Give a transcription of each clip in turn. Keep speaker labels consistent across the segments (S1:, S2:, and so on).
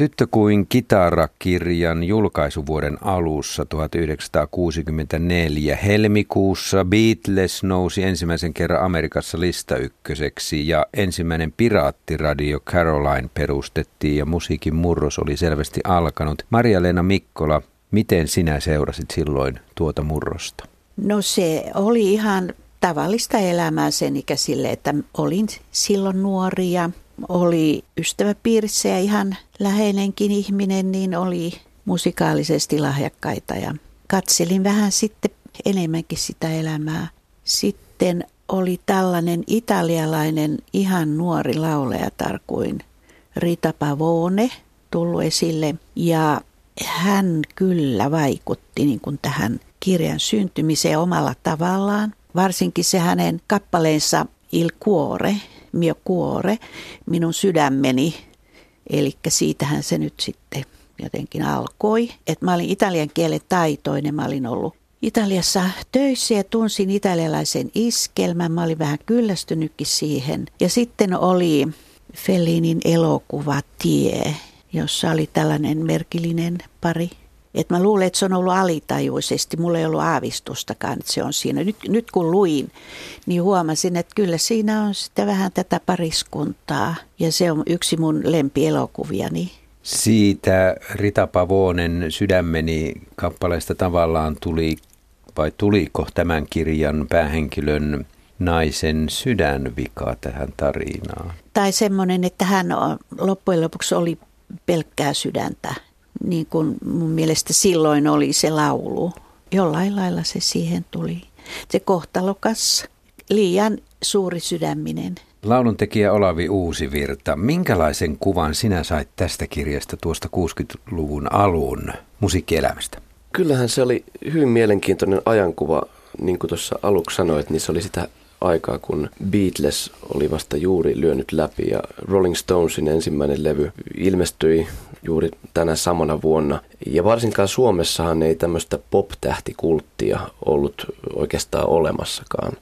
S1: Tyttö kuin kitarakirjan julkaisuvuoden alussa 1964 helmikuussa Beatles nousi ensimmäisen kerran Amerikassa listaykköseksi ja ensimmäinen piraattiradio Caroline perustettiin ja musiikin murros oli selvästi alkanut. Maria-Leena Mikkola, miten sinä seurasit silloin tuota murrosta?
S2: No se oli ihan tavallista elämää sen ikäisille, että olin silloin nuori ja oli ystäväpiirissä ja ihan läheinenkin ihminen, niin oli musikaalisesti lahjakkaita ja katselin vähän sitten enemmänkin sitä elämää. Sitten oli tällainen italialainen ihan nuori laulajatar kuin Rita Pavone tullut esille ja hän kyllä vaikutti niin kuin tähän kirjan syntymiseen omalla tavallaan. Varsinkin se hänen kappaleensa Il Cuore, mio cuore, minun sydämeni. Eli siitähän se nyt sitten jotenkin alkoi. Että mä olin italian kielen taitoinen, mä olin ollut Italiassa töissä ja tunsin italialaisen iskelmän. Mä olin vähän kyllästynytkin siihen. Ja sitten oli Fellinin elokuva Tie, jossa oli tällainen merkillinen pari et mä luulen, että se on ollut alitajuisesti. Mulla ei ollut aavistustakaan, että se on siinä. Nyt, nyt kun luin, niin huomasin, että kyllä siinä on sitä vähän tätä pariskuntaa. Ja se on yksi mun lempielokuviani.
S1: Siitä Rita Pavonen sydämeni kappaleesta tavallaan tuli, vai tuliko tämän kirjan päähenkilön naisen sydänvika tähän tarinaan?
S2: Tai semmoinen, että hän loppujen lopuksi oli pelkkää sydäntä niin kuin mun mielestä silloin oli se laulu. Jollain lailla se siihen tuli. Se kohtalokas, liian suuri sydäminen.
S1: Laulun tekijä Olavi Uusivirta, minkälaisen kuvan sinä sait tästä kirjasta tuosta 60-luvun alun musiikkielämästä?
S3: Kyllähän se oli hyvin mielenkiintoinen ajankuva, niin kuin tuossa aluksi sanoit, niin se oli sitä aikaa, kun Beatles oli vasta juuri lyönyt läpi ja Rolling Stonesin ensimmäinen levy ilmestyi juuri tänä samana vuonna. Ja varsinkaan Suomessahan ei tämmöistä pop-tähtikulttia ollut oikeastaan olemassakaan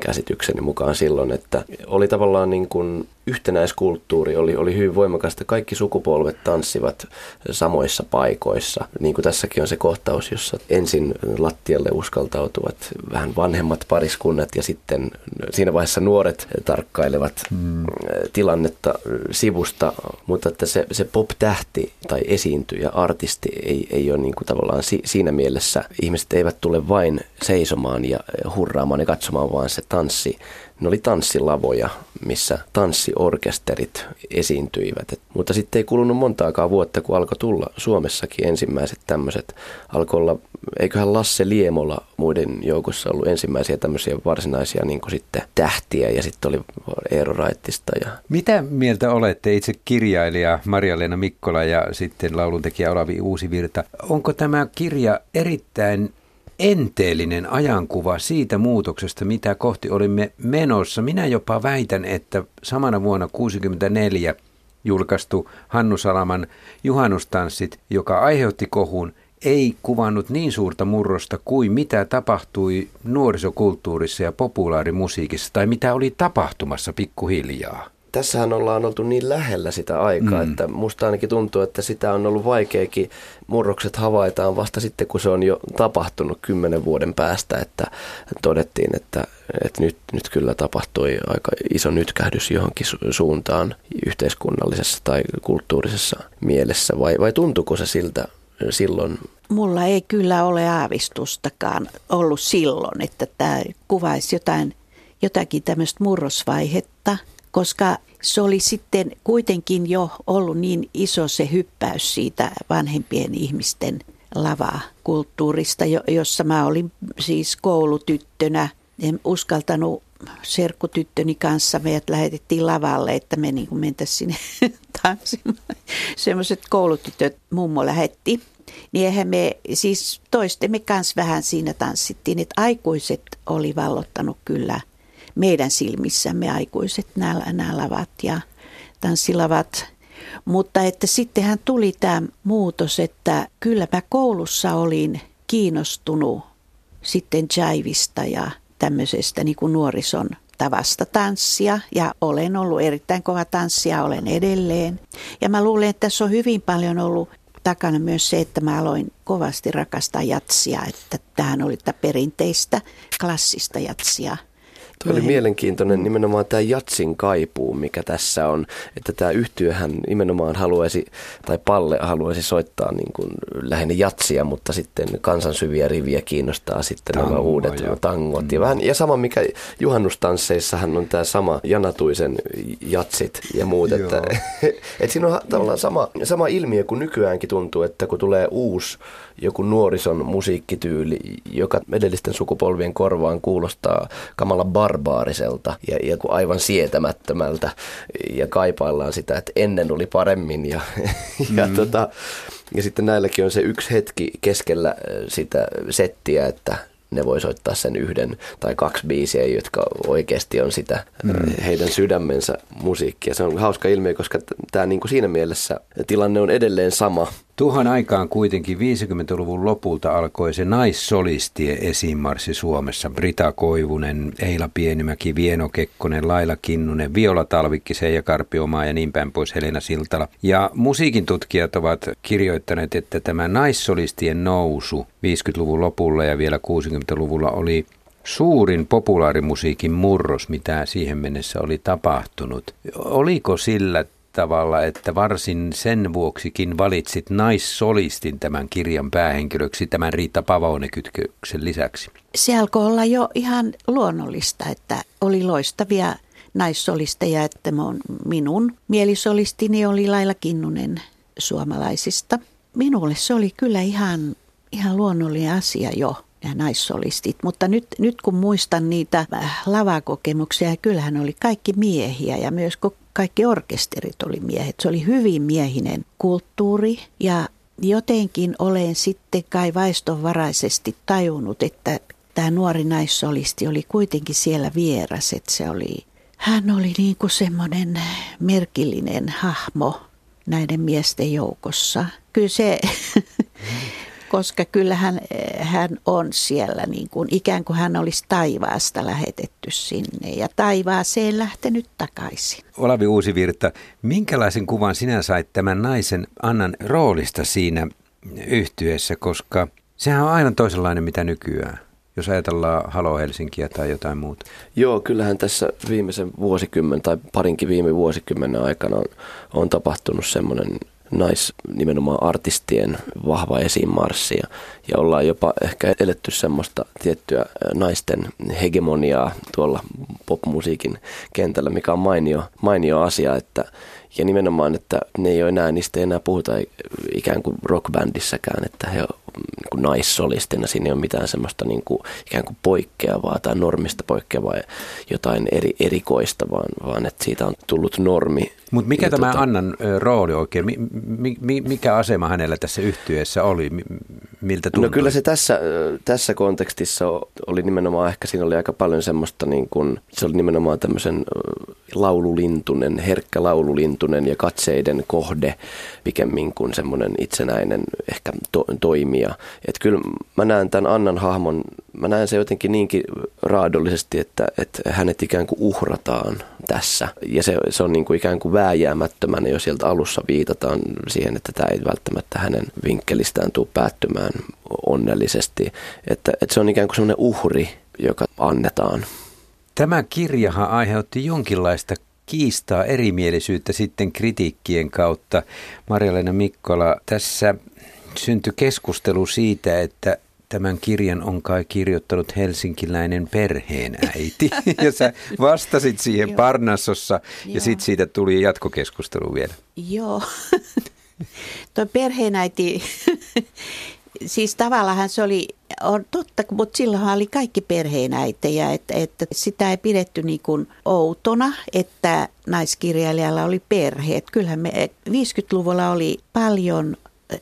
S3: käsitykseni mukaan silloin, että oli tavallaan niin kuin yhtenäiskulttuuri oli, oli hyvin voimakasta. Kaikki sukupolvet tanssivat samoissa paikoissa. Niin kuin tässäkin on se kohtaus, jossa ensin lattialle uskaltautuvat vähän vanhemmat pariskunnat ja sitten siinä vaiheessa nuoret tarkkailevat hmm. tilannetta sivusta. Mutta että se, se pop-tähti tai esiintyjä, artisti ei, ei ole niin kuin tavallaan si, siinä mielessä. Ihmiset eivät tule vain seisomaan ja hurraamaan ja katsomaan, vaan se tanssi ne oli tanssilavoja, missä tanssiorkesterit esiintyivät. Et, mutta sitten ei kulunut montaakaan vuotta, kun alkoi tulla Suomessakin ensimmäiset tämmöiset. Alkoi olla, eiköhän Lasse Liemola muiden joukossa ollut ensimmäisiä tämmöisiä varsinaisia niin sitten tähtiä ja sitten oli Eero Raittista. Ja...
S1: Mitä mieltä olette itse kirjailija Maria-Leena Mikkola ja sitten lauluntekijä Olavi Uusivirta? Onko tämä kirja erittäin enteellinen ajankuva siitä muutoksesta, mitä kohti olimme menossa. Minä jopa väitän, että samana vuonna 1964 julkaistu Hannu Salaman juhannustanssit, joka aiheutti kohun, ei kuvannut niin suurta murrosta kuin mitä tapahtui nuorisokulttuurissa ja populaarimusiikissa tai mitä oli tapahtumassa pikkuhiljaa
S3: tässähän ollaan oltu niin lähellä sitä aikaa, mm. että musta ainakin tuntuu, että sitä on ollut vaikeakin. Murrokset havaitaan vasta sitten, kun se on jo tapahtunut kymmenen vuoden päästä, että todettiin, että, että nyt, nyt kyllä tapahtui aika iso nytkähdys johonkin su- suuntaan yhteiskunnallisessa tai kulttuurisessa mielessä, vai, vai tuntuuko se siltä silloin?
S2: Mulla ei kyllä ole aavistustakaan ollut silloin, että tämä kuvaisi jotain, jotakin tämmöistä murrosvaihetta – koska se oli sitten kuitenkin jo ollut niin iso se hyppäys siitä vanhempien ihmisten lavakulttuurista, jossa mä olin siis koulutyttönä. En uskaltanut serkkutyttöni kanssa, meidät lähetettiin lavalle, että me niin mentäisiin sinne tanssimaan. Semmoiset koulutytöt mummo lähetti. Niin eihän me siis toistemme kanssa vähän siinä tanssittiin, että aikuiset oli vallottanut kyllä – meidän silmissämme aikuiset nämä, nämä lavat ja tanssilavat. Mutta että sittenhän tuli tämä muutos, että kyllä mä koulussa olin kiinnostunut sitten jaivista ja tämmöisestä niin kuin nuorison tavasta tanssia ja olen ollut erittäin kova tanssia, olen edelleen. Ja mä luulen, että tässä on hyvin paljon ollut takana myös se, että mä aloin kovasti rakastaa jatsia, että tähän oli tätä perinteistä klassista jatsia –
S3: Tuo oli mielenkiintoinen nimenomaan tämä Jatsin kaipuu, mikä tässä on, että tämä yhtiöhän nimenomaan haluaisi, tai Palle haluaisi soittaa niin kuin lähinnä jatsia, mutta sitten kansansyviä riviä kiinnostaa sitten Tango, nämä uudet ja. tangot. Mm. Ja, vähän, ja sama mikä juhannustansseissahan on tämä sama Janatuisen jatsit ja muut, että, että siinä on tavallaan sama, sama ilmiö kuin nykyäänkin tuntuu, että kun tulee uusi joku nuorison musiikkityyli, joka edellisten sukupolvien korvaan kuulostaa kamala barbaariselta ja, ja aivan sietämättömältä ja kaipaillaan sitä, että ennen oli paremmin ja, ja, mm. tota, ja sitten näilläkin on se yksi hetki keskellä sitä settiä, että ne voi soittaa sen yhden tai kaksi biisiä, jotka oikeasti on sitä mm. heidän sydämensä musiikkia. Se on hauska ilmiö, koska tämä niin kuin siinä mielessä tilanne on edelleen sama.
S1: Tuohon aikaan kuitenkin 50-luvun lopulta alkoi se naissolistien esimarssi Suomessa. Brita Koivunen, Eila Pienimäki, Vieno Kekkonen, Laila Kinnunen, Viola Talvikki, Seija Karpiomaa ja niin päin pois Helena Siltala. Ja musiikin tutkijat ovat kirjoittaneet, että tämä naissolistien nousu 50-luvun lopulla ja vielä 60-luvulla oli suurin populaarimusiikin murros, mitä siihen mennessä oli tapahtunut. Oliko sillä tavalla, että varsin sen vuoksikin valitsit naissolistin tämän kirjan päähenkilöksi tämän Riitta Pavaone-kytköksen lisäksi?
S2: Se alkoi olla jo ihan luonnollista, että oli loistavia naissolisteja, että minun mielisolistini oli Laila Kinnunen suomalaisista. Minulle se oli kyllä ihan, ihan luonnollinen asia jo ja naissolistit. Mutta nyt, nyt kun muistan niitä lavakokemuksia, kyllähän oli kaikki miehiä ja myös kaikki orkesterit oli miehet. Se oli hyvin miehinen kulttuuri ja jotenkin olen sitten kai vaistonvaraisesti tajunnut, että tämä nuori naissolisti oli kuitenkin siellä vieras, että se oli, hän oli niin kuin semmoinen merkillinen hahmo näiden miesten joukossa. Kyllä se, koska kyllähän eh, hän on siellä niin kuin ikään kuin hän olisi taivaasta lähetetty sinne ja taivaaseen lähtenyt takaisin.
S1: Olavi Uusivirta, minkälaisen kuvan sinä sait tämän naisen Annan roolista siinä yhtyessä, koska sehän on aivan toisenlainen mitä nykyään jos ajatellaan Halo Helsinkiä tai jotain muuta?
S3: Joo, kyllähän tässä viimeisen vuosikymmen tai parinkin viime vuosikymmenen aikana on, on tapahtunut semmoinen nais, nimenomaan artistien vahva esimarssi ja, ja ollaan jopa ehkä eletty semmoista tiettyä naisten hegemoniaa tuolla popmusiikin kentällä, mikä on mainio, mainio asia, että ja nimenomaan, että ne ei ole enää, niistä ei enää puhuta ikään kuin rockbändissäkään, että he niin kuin naissolistina, siinä ei ole mitään semmoista niin kuin, ikään kuin poikkeavaa tai normista poikkeavaa jotain eri, erikoista, vaan, vaan että siitä on tullut normi.
S1: Mutta mikä ja tämä tota... Annan rooli oikein, mi, mi, mikä asema hänellä tässä yhtyessä oli, miltä tuntui?
S3: No kyllä se tässä, tässä kontekstissa oli nimenomaan, ehkä siinä oli aika paljon semmoista, niin kuin, se oli nimenomaan tämmöisen laululintunen, herkkä laululintunen ja katseiden kohde pikemmin kuin semmoinen itsenäinen ehkä to, toimija. Että kyllä mä näen tämän Annan hahmon, mä näen se jotenkin niinkin raadollisesti, että, että hänet ikään kuin uhrataan tässä. Ja se, se on niin kuin ikään kuin vääjäämättömänä jo sieltä alussa viitataan siihen, että tämä ei välttämättä hänen vinkkelistään tule päättymään onnellisesti. Että, että se on ikään kuin semmoinen uhri, joka annetaan.
S1: Tämä kirjahan aiheutti jonkinlaista kiistaa, erimielisyyttä sitten kritiikkien kautta. Marja-Leena Mikkola, tässä syntyi keskustelu siitä, että tämän kirjan on kai kirjoittanut helsinkiläinen perheenäiti. Ja sä vastasit siihen Parnassossa ja sitten siitä tuli jatkokeskustelu vielä.
S2: Joo. Tuo perheenäiti, siis tavallaan se oli on totta, mutta silloin oli kaikki perheenäitejä, että, että sitä ei pidetty niin kuin outona, että naiskirjailijalla oli perhe. kyllähän me 50-luvulla oli paljon,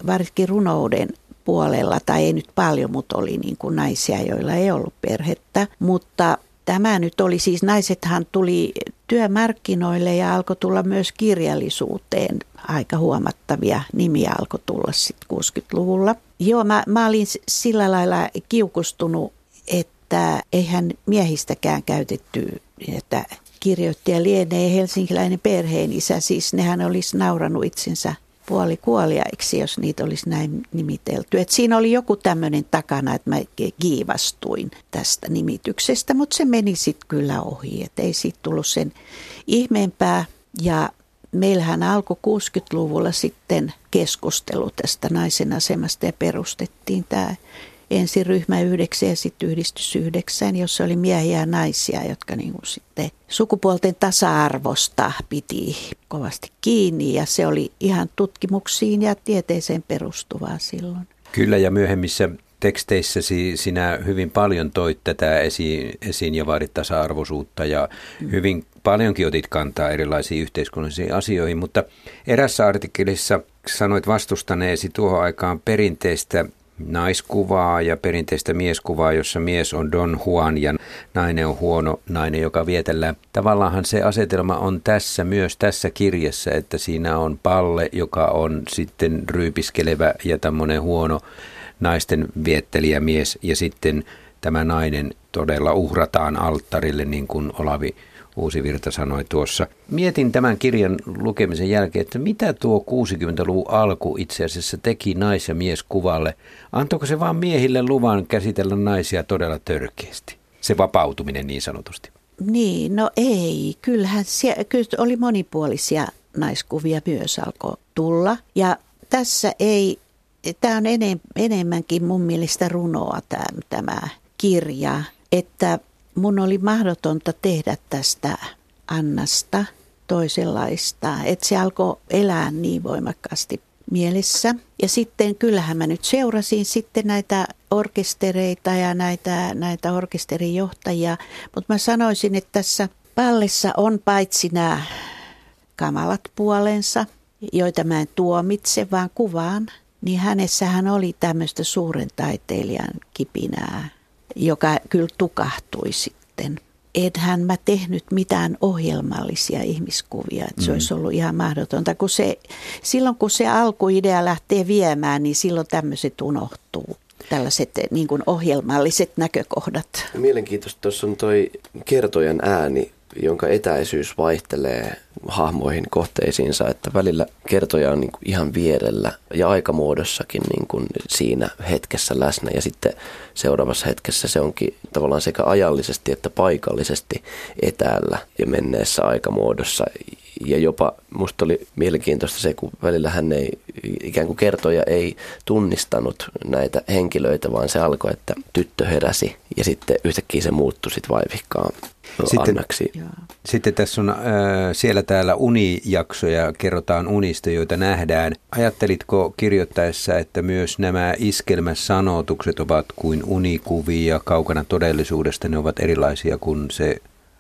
S2: varsinkin runouden puolella, tai ei nyt paljon, mutta oli niin kuin naisia, joilla ei ollut perhettä. Mutta tämä nyt oli siis, naisethan tuli työmarkkinoille ja alkoi tulla myös kirjallisuuteen. Aika huomattavia nimiä alkoi tulla sitten 60-luvulla. Joo, mä, mä olin sillä lailla kiukustunut, että eihän miehistäkään käytetty, että kirjoittaja lienee helsinkiläinen perheen isä, siis nehän olisi nauranut itsensä puolikuoliaiksi, jos niitä olisi näin nimitelty. Et siinä oli joku tämmöinen takana, että mä kiivastuin tästä nimityksestä, mutta se meni sitten kyllä ohi, että ei siitä tullut sen ihmeempää. Ja meillähän alkoi 60-luvulla sitten keskustelu tästä naisen asemasta ja perustettiin tämä ensin ryhmä yhdeksän ja sitten yhdistys yhdeksän, jossa oli miehiä ja naisia, jotka niin kuin sitten sukupuolten tasa-arvosta piti kovasti kiinni ja se oli ihan tutkimuksiin ja tieteeseen perustuvaa silloin.
S1: Kyllä ja myöhemmissä teksteissäsi sinä hyvin paljon toit tätä esiin, esiin ja vaadit tasa-arvoisuutta ja mm. hyvin paljonkin otit kantaa erilaisiin yhteiskunnallisiin asioihin, mutta erässä artikkelissa sanoit vastustaneesi tuohon aikaan perinteistä naiskuvaa ja perinteistä mieskuvaa, jossa mies on Don Juan ja nainen on huono nainen, joka vietellään. Tavallaanhan se asetelma on tässä myös tässä kirjassa, että siinä on palle, joka on sitten ryypiskelevä ja tämmöinen huono naisten viettelijä mies ja sitten tämä nainen todella uhrataan alttarille, niin kuin Olavi Uusi Virta sanoi tuossa. Mietin tämän kirjan lukemisen jälkeen, että mitä tuo 60-luvun alku itse asiassa teki nais- ja mieskuvalle. Antoiko se vain miehille luvan käsitellä naisia todella törkeästi? Se vapautuminen niin sanotusti.
S2: Niin, no ei. Kyllähän siellä, kyllä oli monipuolisia naiskuvia myös alkoi tulla. Ja tässä ei, tämä on enemmänkin mun mielestä runoa tämä, tämä kirja, että mun oli mahdotonta tehdä tästä Annasta toisenlaista, että se alkoi elää niin voimakkaasti mielessä. Ja sitten kyllähän mä nyt seurasin sitten näitä orkestereita ja näitä, näitä orkesterijohtajia, mutta mä sanoisin, että tässä pallessa on paitsi nämä kamalat puolensa, joita mä en tuomitse, vaan kuvaan, niin hänessähän oli tämmöistä suuren taiteilijan kipinää joka kyllä tukahtui sitten. Enhän mä tehnyt mitään ohjelmallisia ihmiskuvia, että se mm. olisi ollut ihan mahdotonta. Kun se, silloin kun se alkuidea lähtee viemään, niin silloin tämmöiset unohtuu tällaiset niin kuin ohjelmalliset näkökohdat.
S3: Mielenkiintoista tuossa on toi kertojan ääni jonka etäisyys vaihtelee hahmoihin kohteisiinsa, että välillä kertoja on niin kuin ihan vierellä ja aikamuodossakin niin kuin siinä hetkessä läsnä. Ja sitten seuraavassa hetkessä se onkin tavallaan sekä ajallisesti että paikallisesti etäällä ja menneessä aikamuodossa ja jopa musta oli mielenkiintoista se, kun välillä hän ei, ikään kuin kertoja ei tunnistanut näitä henkilöitä, vaan se alkoi, että tyttö heräsi ja sitten yhtäkkiä se muuttui sitten vaivihkaan sitten, annaksi.
S1: Sitten tässä on äh, siellä täällä unijaksoja, kerrotaan unista, joita nähdään. Ajattelitko kirjoittaessa, että myös nämä iskelmäsanotukset ovat kuin unikuvia kaukana todellisuudesta, ne ovat erilaisia kuin se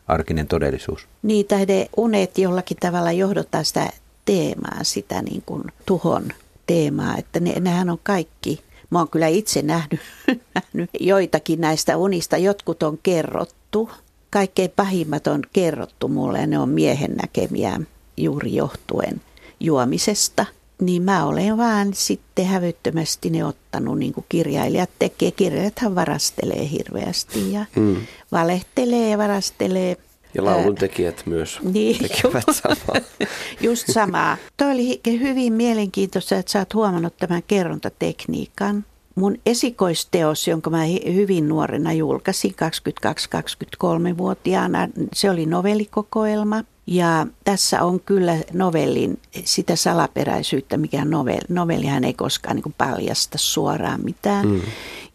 S1: arkinen todellisuus.
S2: Niitä ne unet jollakin tavalla johdottaa sitä teemaa, sitä niin kuin tuhon teemaa, että ne, nehän on kaikki. Mä oon kyllä itse nähnyt, nähnyt joitakin näistä unista, jotkut on kerrottu. Kaikkein pahimmat on kerrottu mulle ja ne on miehen näkemiä juuri johtuen juomisesta – niin mä olen vaan sitten hävyttömästi ne ottanut, niin kuin kirjailijat tekee. Kirjailijathan varastelee hirveästi ja mm. valehtelee ja varastelee.
S3: Ja lauluntekijät myös niin, tekevät samaa.
S2: Just samaa. Toi oli hyvin mielenkiintoista, että sä oot huomannut tämän kerrontatekniikan. Mun esikoisteos, jonka mä hyvin nuorena julkaisin, 22-23-vuotiaana, se oli novellikokoelma – ja tässä on kyllä novellin sitä salaperäisyyttä, mikä novelli. Novellihan ei koskaan niin paljasta suoraan mitään. Mm.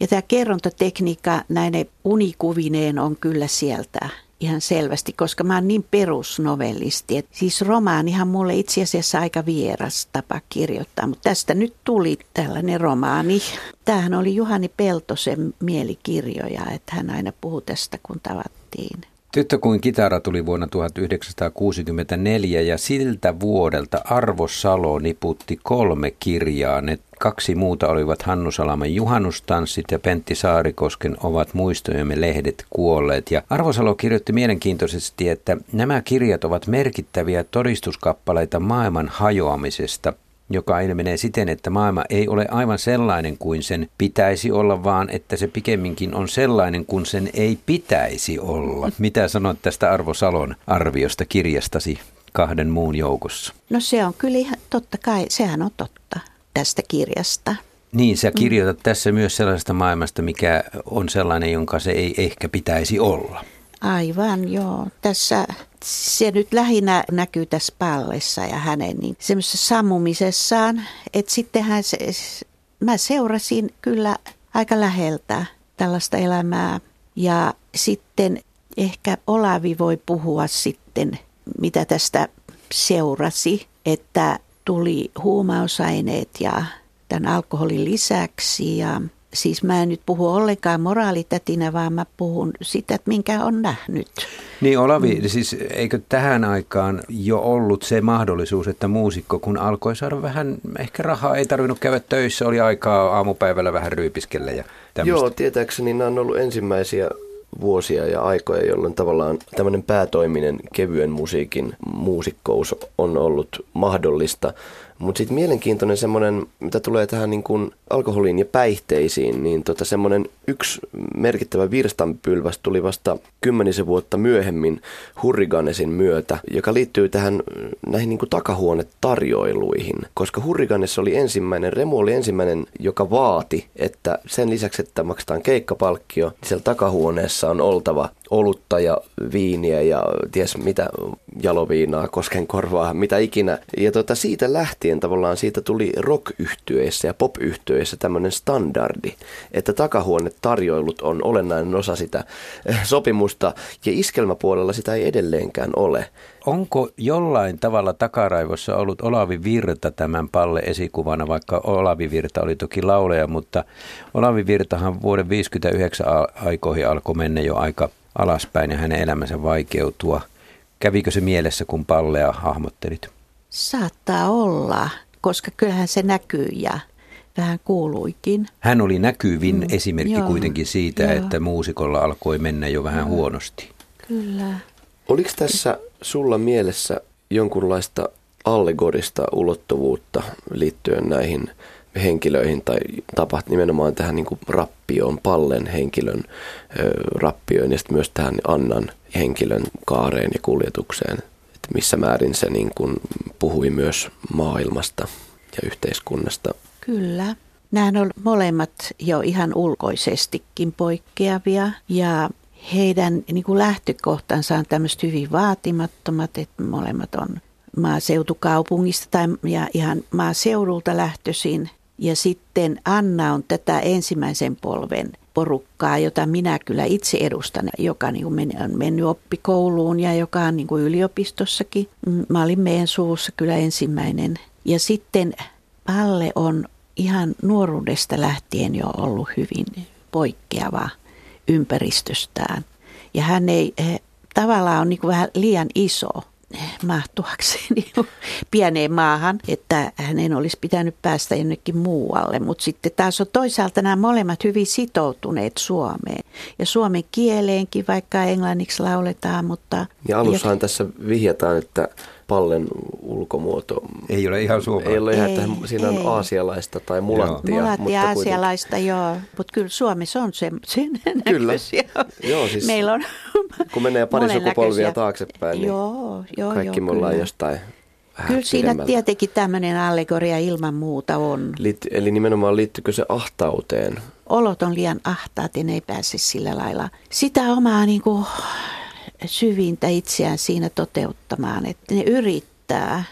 S2: Ja tämä kerrontatekniikka näine unikuvineen on kyllä sieltä ihan selvästi, koska mä oon niin perusnovellisti. Et siis romaanihan mulle itse asiassa aika vieras tapa kirjoittaa, mutta tästä nyt tuli tällainen romaani. Tämähän oli Juhani Peltosen mielikirjoja, että hän aina puhui tästä, kun tavattiin.
S1: Tyttö kuin kitara tuli vuonna 1964 ja siltä vuodelta Arvo Salo niputti kolme kirjaa. Ne kaksi muuta olivat Hannu Salaman juhannustanssit ja Pentti Saarikosken ovat muistojemme lehdet kuolleet. Ja Arvo Salo kirjoitti mielenkiintoisesti, että nämä kirjat ovat merkittäviä todistuskappaleita maailman hajoamisesta. Joka ilmenee siten, että maailma ei ole aivan sellainen kuin sen pitäisi olla, vaan että se pikemminkin on sellainen kuin sen ei pitäisi olla. Mitä sanot tästä Arvo Salon arviosta kirjastasi kahden muun joukossa?
S2: No se on kyllä ihan, totta kai, sehän on totta tästä kirjasta.
S1: Niin, sä kirjoitat mm. tässä myös sellaisesta maailmasta, mikä on sellainen, jonka se ei ehkä pitäisi olla.
S2: Aivan, joo. Tässä se nyt lähinnä näkyy tässä pallessa ja hänen niin semmoisessa sammumisessaan, että sittenhän se, mä seurasin kyllä aika läheltä tällaista elämää. Ja sitten ehkä Olavi voi puhua sitten, mitä tästä seurasi, että tuli huumausaineet ja tämän alkoholin lisäksi ja siis mä en nyt puhu ollenkaan moraalitätinä, vaan mä puhun sitä, että minkä on nähnyt.
S1: Niin Olavi, mm. siis eikö tähän aikaan jo ollut se mahdollisuus, että muusikko kun alkoi saada vähän ehkä rahaa, ei tarvinnut käydä töissä, oli aikaa aamupäivällä vähän ryypiskellä ja tämmöistä.
S3: Joo, tietääkseni nämä on ollut ensimmäisiä vuosia ja aikoja, jolloin tavallaan tämmöinen päätoiminen kevyen musiikin muusikkous on ollut mahdollista. Mutta sitten mielenkiintoinen semmoinen, mitä tulee tähän niin kuin alkoholiin ja päihteisiin, niin tota semmoinen yksi merkittävä virstanpylväs tuli vasta kymmenisen vuotta myöhemmin Hurriganesin myötä, joka liittyy tähän näihin niin takahuonetarjoiluihin. Koska Hurriganes oli ensimmäinen, Remu oli ensimmäinen, joka vaati, että sen lisäksi, että maksetaan keikkapalkkio, niin siellä takahuoneessa on oltava olutta ja viiniä ja ties mitä jaloviinaa, koskenkorvaa, mitä ikinä. Ja tota, siitä lähtien tavallaan siitä tuli rock ja pop tämmöinen standardi, että takahuonetarjoilut on olennainen osa sitä eh, sopimusta ja iskelmäpuolella sitä ei edelleenkään ole.
S1: Onko jollain tavalla takaraivossa ollut Olavi Virta tämän palle esikuvana, vaikka Olavi Virta oli toki lauleja, mutta Olavi Virtahan vuoden 59 aikoihin alkoi mennä jo aika alaspäin ja hänen elämänsä vaikeutua. Kävikö se mielessä, kun pallea hahmottelit?
S2: Saattaa olla, koska kyllähän se näkyy ja vähän kuuluikin.
S1: Hän oli näkyvin mm, esimerkki joo, kuitenkin siitä, joo. että muusikolla alkoi mennä jo vähän joo. huonosti.
S2: Kyllä.
S3: Oliko tässä sulla mielessä jonkunlaista allegorista ulottuvuutta liittyen näihin henkilöihin tai tapat nimenomaan tähän niin kuin rappioon, pallen henkilön ö, rappioon ja sitten myös tähän Annan henkilön kaareen ja kuljetukseen, että missä määrin se niin kuin puhui myös maailmasta ja yhteiskunnasta.
S2: Kyllä. Nämä on molemmat jo ihan ulkoisestikin poikkeavia ja heidän niin kuin lähtökohtansa on tämmöiset hyvin vaatimattomat, että molemmat on maaseutukaupungista tai ja ihan maaseudulta lähtöisin ja sitten Anna on tätä ensimmäisen polven porukkaa, jota minä kyllä itse edustan, joka niin on mennyt oppikouluun ja joka on niin kuin yliopistossakin. Mm, mä olin meidän suvussa kyllä ensimmäinen. Ja sitten Palle on ihan nuoruudesta lähtien jo ollut hyvin poikkeava ympäristöstään. Ja hän ei tavallaan on niin kuin vähän liian iso mahtuakseni pieneen maahan, että hänen olisi pitänyt päästä jonnekin muualle. Mutta sitten taas on toisaalta nämä molemmat hyvin sitoutuneet Suomeen ja suomen kieleenkin, vaikka englanniksi lauletaan. Mutta
S3: ja alussahan ja... tässä vihjataan, että pallen ulkomuoto
S1: ei ole ihan suomalaista.
S3: Ei ole ihan, että siinä on ei. aasialaista tai mulattia.
S2: Joo. Mulattia mutta aasialaista, joo. Mutta kyllä Suomessa on se, sen
S3: Kyllä. Joo, siis
S2: Meillä on
S3: kun menee pari sukupolvia taaksepäin, niin joo, joo, kaikki joo, me ollaan kyllä. jostain
S2: Vähän Kyllä siinä pidemmältä. tietenkin tämmöinen allegoria ilman muuta on.
S3: Liitty, eli nimenomaan liittyykö se ahtauteen?
S2: Olot on liian ahtaat ja ne ei pääse sillä lailla sitä omaa niin kuin, syvintä itseään siinä toteuttamaan, että ne yrittää